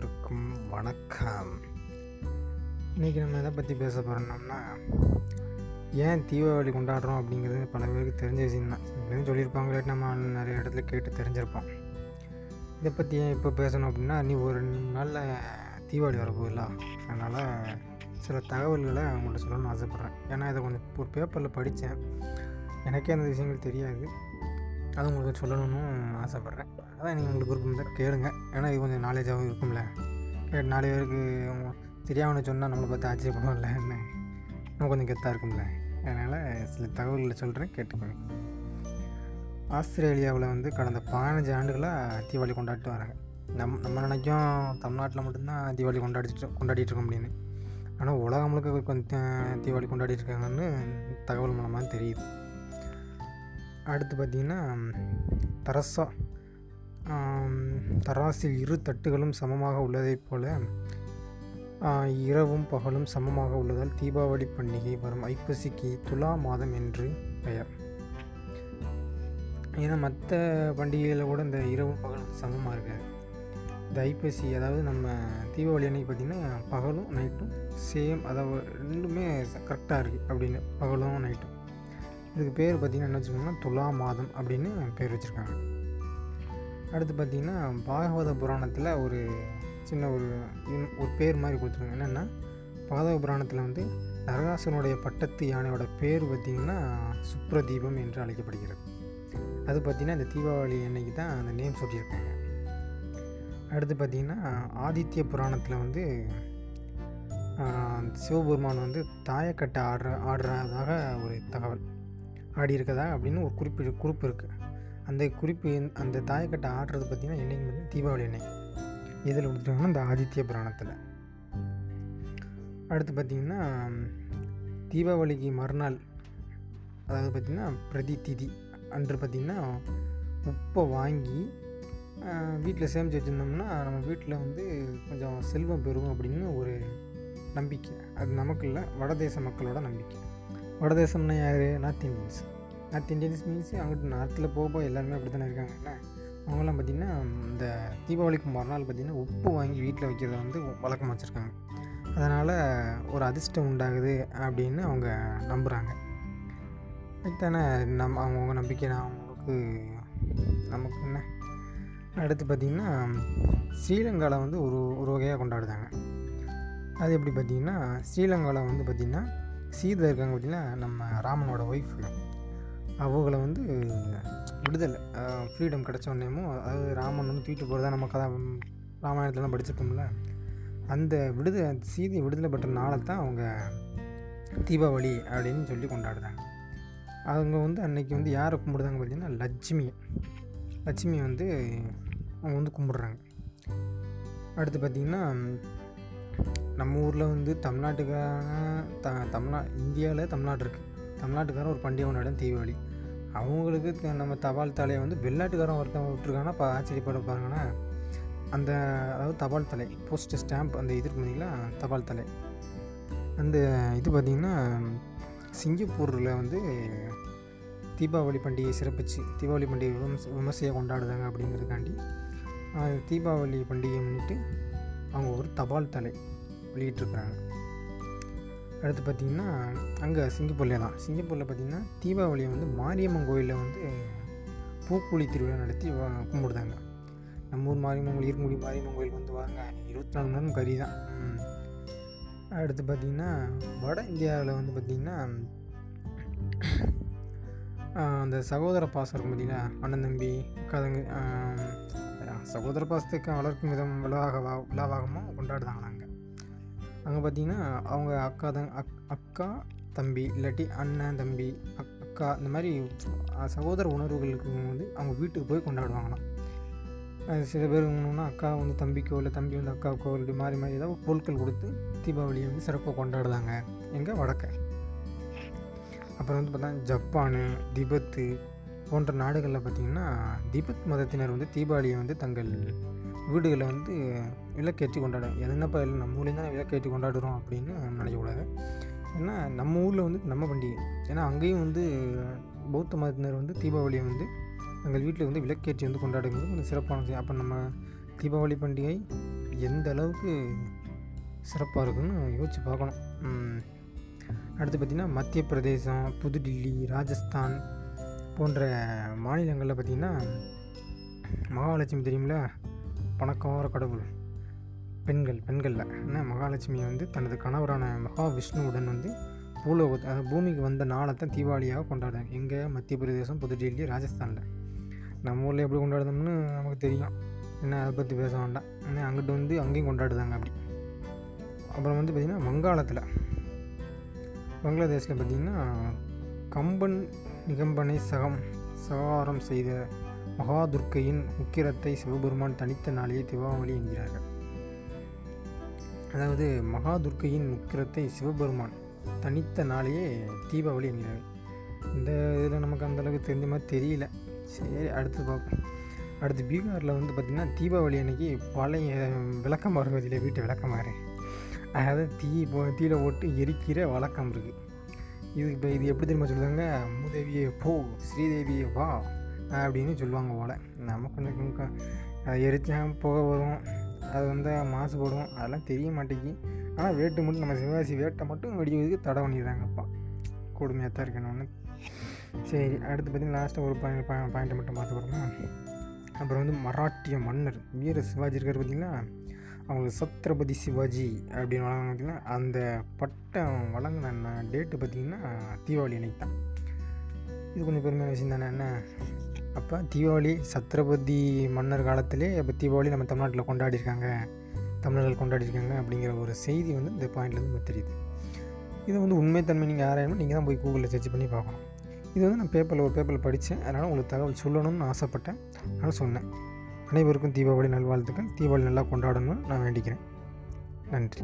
அனைவருக்கும் வணக்கம். இன்றைக்கி நம்ம எதை பற்றி பேச போகிறோம்னா ஏன் தீபாவளி கொண்டாடுறோம் அப்படிங்கிறது பல பேருக்கு தெரிஞ்ச விஷயம் தான். சொல்லியிருப்பாங்களே நம்ம நிறைய இடத்துல கேட்டு தெரிஞ்சிருப்போம். இதை பற்றி ஏன் இப்போ பேசணும் அப்படின்னா நீ ஒரு நாளில் தீபாவளி வரப்போகுதுல அதனால் சில தகவல்களை அவங்கள்ட்ட சொல்லணும்னு ஆசைப்பட்றேன். ஏன்னா இதை கொஞ்சம் ஒரு பேப்பரில் படித்தேன். எனக்கே அந்த விஷயங்கள் தெரியாது. அது உங்களுக்கு சொல்லணும்னு ஆசைப்பட்றேன். அதான் நீங்கள் உங்களுக்கு விருப்பம் இருந்தால் கேளுங்க. ஏன்னா இது கொஞ்சம் நாலேஜாகவும் இருக்கும்ல. கேட்டு நாலு பேருக்கு தெரியாமல் சொன்னால் நம்மளை பார்த்து ஆச்சரியப்படுவோம்ல. என்ன? நம்ம கொஞ்சம் கெத்தாக இருக்கும்ல. அதனால் சில தகவல்களை சொல்கிறேன் கேட்டுக்கோங்க. ஆஸ்திரேலியாவில் வந்து கடந்த பதினஞ்சு ஆண்டுகளாக தீபாவளி கொண்டாடிட்டு வராங்க. நம் நம்ம நினைக்கும் தமிழ்நாட்டில் மட்டும்தான் தீபாவளி கொண்டாடிட்டு கொண்டாடிட்டு இருக்கோம் அப்படின்னு. ஆனால் உலகம் முழுக்க கொஞ்சம் தீபாவளி கொண்டாடிட்டு இருக்காங்கன்னு தகவல் மூலமாக தெரியுது. அடுத்து பார்த்திங்கன்னா தரசா தராசில் இரு தட்டுகளும் சமமாக உள்ளதைப் போல இரவும் பகலும் சமமாக உள்ளதால் தீபாவளி பண்டிகை வரும் ஐப்பசிக்கு துலா மாதம் என்று பெயர். ஏன்னா மற்ற பண்டிகையில் கூட இந்த இரவும் பகலும் சமமாக இருக்காது. இந்த ஐப்பசி அதாவது நம்ம தீபாவளி அன்னைக்கு பார்த்திங்கன்னா பகலும் நைட்டும் சேம் அதாவது ரெண்டுமே கரெக்டாக இருக்குது அப்படின்னு பகலும் நைட்டும். இதுக்கு பேர் பார்த்திங்கன்னா என்ன வச்சுக்கோங்கன்னா துலா மாதம் அப்படின்னு பேர் வச்சுருக்காங்க. அடுத்து பார்த்திங்கன்னா பாகவத புராணத்தில் ஒரு சின்ன ஒரு ஒரு பேர் மாதிரி கொடுத்துருங்க என்னென்னா பாகவத புராணத்தில் வந்து நரகாசனுடைய பட்டத்து யானையோட பேர் பார்த்திங்கன்னா சுப்ரதீபம் என்று அழைக்கப்படுகிறது. அது பார்த்திங்கன்னா இந்த தீபாவளி அன்னைக்கு தான் அந்த நேம் சொல்லியிருக்காங்க. அடுத்து பார்த்திங்கன்னா ஆதித்ய புராணத்தில் வந்து சிவபெருமான் வந்து தாயக்கட்டை ஆடுற ஆடுறதாக ஒரு தகவல். ஆடி இருக்கதா அப்படின்னு ஒரு குறிப்பு குறிப்பு இருக்குது அந்த குறிப்பு அந்த தாயக்கட்டை ஆடுறது பார்த்திங்கன்னா என்றைக்கு தீபாவளி அன்னைக்கு. எதில் கொடுத்துருக்காங்கன்னா இந்த ஆதித்ய புராணத்தில். அடுத்து பார்த்திங்கன்னா தீபாவளிக்கு மறுநாள் அதாவது பார்த்திங்கன்னா பிரதி திதி அன்று பார்த்திங்கன்னா உப்பை வாங்கி வீட்டில் சேமித்து வச்சுருந்தோம்னா நம்ம வீட்டில் வந்து கொஞ்சம் செல்வம் பெறும் அப்படின்னு ஒரு நம்பிக்கை. அது நமக்கு இல்லை வடதேச மக்களோட நம்பிக்கை. வடதேசம்னா யார்? North Indians. North Indians means அங்கிட்டு நார்த்தில் போக போக எல்லாருமே அப்படி தானே இருக்காங்க என்ன? அவங்களாம் பார்த்திங்கன்னா இந்த தீபாவளிக்கு மறுநாள் பார்த்திங்கன்னா உப்பு வாங்கி வீட்டில் வைக்கிறத வந்து வழக்கமாக வச்சுருக்காங்க. அதனால் ஒரு அதிர்ஷ்டம் உண்டாகுது அப்படின்னு அவங்க நம்புகிறாங்க தானே நம் அவங்கவுங்க நம்பிக்கை அவங்களுக்கு நமக்கு என்ன? அடுத்து பார்த்திங்கன்னா ஸ்ரீலங்காவில் வந்து ஒரு ஒரு வகையாக கொண்டாடுதாங்க அது எப்படி பார்த்திங்கன்னா ஸ்ரீலங்காவில் வந்து பார்த்திங்கன்னா சீதை இருக்காங்க பார்த்திங்கன்னா நம்ம ராமனோட ஒய்ஃபு அவங்கள வந்து விடுதலை. ஃப்ரீடம் கிடச்ச உடனேமோ அதாவது ராமன் வந்து தூக்கிட்டு போகிறதா நம்ம கதை ராமாயணத்துலலாம் படிச்சிருப்போம்ல அந்த விடுதலை சீதை விடுதலை பெற்ற நாளை தான் அவங்க தீபாவளி அப்படின்னு சொல்லி கொண்டாடுறாங்க. அவங்க வந்து அன்னைக்கு வந்து யாரை கும்பிடுதாங்க பார்த்தீங்கன்னா லட்சுமி லட்சுமி வந்து அவங்க வந்து கும்பிட்றாங்க. அடுத்து பார்த்திங்கன்னா நம்ம ஊரில் வந்து தமிழ்நாட்டுக்கான த தமிழ்நா இந்தியாவில் தமிழ்நாடு இருக்குது தமிழ்நாட்டுக்காரன் ஒரு பண்டிகை கொண்டாடும் தீபாவளி. அவங்களுக்கு நம்ம தபால் தலையை வந்து வெளிநாட்டுக்காரன் ஒருத்தன் விட்டுருக்காங்கன்னா இப்போ ஆச்சரியப்பட பாருங்கன்னா அந்த அதாவது தபால் தலை போஸ்ட் ஸ்டாம்ப் அந்த இது பார்த்தீங்களா தபால் தலை. அந்த இது பார்த்திங்கன்னா சிங்கப்பூரில் வந்து தீபாவளி பண்டிகையை சிறப்பிச்சு தீபாவளி பண்டிகை விமர்ச விமர்சையாக கொண்டாடுதாங்க அப்படிங்கிறதுக்காண்டி தீபாவளி பண்டிகையை முன்னிட்டு அவங்க ஒரு தபால் தலை வெளியிட்டிருக்கிறாங்க அடுத்து பார்த்திங்கன்னா அங்கே சிங்கப்பூர்லேயே தான். சிங்கப்பூரில் பார்த்திங்கன்னா தீபாவளியை வந்து மாரியம்மன் கோயிலில் வந்து பூக்குழி திருவிழா நடத்தி கும்பிடுதாங்க. நம்ம ஊர் மாரியம்மன் கோயில் இருக்கமுடி மாரியம்மன் கோயிலுக்கு வந்து வாங்க. இருபத்தி நாலு மணி நேரம் கறி தான். அடுத்து பார்த்திங்கன்னா வட இந்தியாவில் வந்து பார்த்திங்கன்னா அந்த சகோதர பாசம் இருக்கும் பார்த்திங்கன்னா அண்ணன் தம்பி கதங்க சகோதர பாசத்துக்கு வளர்க்கும் விதம் விழாவாக விழாவாகவும் கொண்டாடுதாங்க அங்கே அங்கே பார்த்திங்கன்னா அவங்க அக்கா தான் அக் அக்கா தம்பி இல்லாட்டி அண்ணன் தம்பி அக் அக்கா இந்த மாதிரி சகோதர உணர்வுகளுக்கு வந்து அவங்க வீட்டுக்கு போய் கொண்டாடுவாங்களாம். சில பேர் அக்கா வந்து தம்பிக்கோ இல்லை தம்பி வந்து அக்காவுக்கோ இப்படி மாறி மாறி ஏதாவது பொருட்கள் கொடுத்து தீபாவளியை வந்து சிறப்பாக கொண்டாடுதாங்க எங்கே? வடக்க. அப்புறம் வந்து பார்த்தா ஜப்பானு திபத்து போன்ற நாடுகளில் பார்த்திங்கன்னா திபத் மதத்தினர் வந்து தீபாவளியை வந்து தங்கள் வீடுகளில் வந்து விளக்கேற்றி கொண்டாடும் என்னப்பா இல்லை நம்ம ஊர்லேயும் தான் விளக்கேற்றி கொண்டாடுறோம் அப்படின்னு நினைக்கக்கூடாது. ஏன்னா நம்ம ஊரில் வந்து நம்ம பண்டிகை ஏன்னா அங்கேயும் வந்து பௌத்த மதத்தினர் வந்து தீபாவளியை வந்து எங்கள் வீட்டில் வந்து விளக்கேற்றி வந்து கொண்டாடுங்கிறது கொஞ்சம் சிறப்பான விஷயம். அப்போ நம்ம தீபாவளி பண்டிகை எந்த அளவுக்கு சிறப்பாக இருக்குன்னு யோசித்து பார்க்கணும். அடுத்து பார்த்திங்கன்னா மத்திய பிரதேசம் புதுடில்லி ராஜஸ்தான் போன்ற மாநிலங்களில் பார்த்திங்கன்னா மகாலட்சுமி தெரியுமில பணக்கார கடவுள். பெண்கள் பெண்களில். என்ன? மகாலட்சுமி வந்து தனது கணவரான மகாவிஷ்ணுவுடன் வந்து பூலோகத்தை அதாவது பூமிக்கு வந்த நாளை தான் தீபாவளியாக கொண்டாடுறாங்க. எங்கே? மத்திய பிரதேசம் புதுடெல்லி ராஜஸ்தானில். நம்ம ஊரில் எப்படி கொண்டாடுதோம்னு நமக்கு தெரியும். என்ன? அதை பற்றி பேச வேண்டாம். என்ன? அங்கிட்டு வந்து அங்கேயும் கொண்டாடுதாங்க அப்படி. அப்புறம் வந்து பார்த்திங்கன்னா வங்காளத்தில். பங்களாதேஷில் பார்த்திங்கன்னா கம்பன் நிகம்பனை சகம் சகாரம் செய்த மகாதுர்க்கையின் உக்கிரத்தை சிவபெருமான் தனித்த நாளையே தீபாவளி என்கிறார்கள். அதாவது மகாதுர்க்கையின் உக்கிரத்தை சிவபெருமான் தனித்த நாளையே தீபாவளி என்கிறார். இந்த இதில் நமக்கு அந்தளவுக்கு தெரிஞ்ச மாதிரி தெரியல. சரி அடுத்து பார்ப்போம். அடுத்து பீகாரில் வந்து பார்த்திங்கன்னா தீபாவளி அன்னைக்கு பழைய விளக்கம் பதில் வீட்டு விளக்கமாறு அதாவது தீ போ தீயில போட்டு எரிக்கிற வழக்கம் இருக்குது இது இப்போ இது எப்படி தெரியுமா சொல்லுவாங்க? மூதேவியே போ ஸ்ரீதேவியே வா அப்படின்னு சொல்லுவாங்க போல். நம்ம கொஞ்சம் அதை எரிச்சா புகை வரும். அது வந்து மாசுபடும். அதெல்லாம் தெரிய மாட்டேங்கி ஆனால் வேட்டு மட்டும் நம்ம சிவகாசி வேட்டை மட்டும் வெடிக்கிறதுக்கு தடை பண்ணிடுறாங்கப்பா. கொடுமையாக தான் இருக்கணும்னு. சரி அடுத்து பார்த்தீங்கன்னா லாஸ்ட்டாக ஒரு பாயிண்ட் பாயிண்ட்டை மட்டும் பார்த்துக்கிறோமா அப்புறம் வந்து மராட்டிய மன்னர் வீர சிவாஜி இருக்கார் பார்த்தீங்கன்னா அவங்க சத்ரபதி சிவாஜி அப்படின்னு வழங்க பார்த்தீங்கன்னா அந்த பட்டம் வழங்கின டேட்டு பார்த்திங்கன்னா தீபாவளி அன்னைக்கு தான் இது கொஞ்சம் பெருமையான விஷயம் தானே என்ன? அப்போ தீபாவளி சத்ரபதி மன்னர் காலத்திலே இப்போ தீபாவளி நம்ம தமிழ்நாட்டில் கொண்டாடிருக்காங்க தமிழர்கள் கொண்டாடிருக்காங்க அப்படிங்கிற ஒரு செய்தி வந்து இந்த பாயிண்ட்லேருந்து நமக்கு தெரியுது. இது வந்து உண்மைத்தன்மை நீங்கள் ஆராயணும் நீங்கள் தான் போய் கூகுளில் சர்ச் பண்ணி பார்க்கணும். இது வந்து நான் பேப்பரில் ஒரு பேப்பரில் படித்தேன். அதனால் உங்களுக்கு தகவல் சொல்லணும்னு ஆசைப்பட்டேன். அதனால் சொன்னேன். அனைவருக்கும் தீபாவளி நல்வாழ்த்துக்கள். தீபாவளி நல்லா கொண்டாடணும்னு நான் வேண்டிக்கிறேன். நன்றி.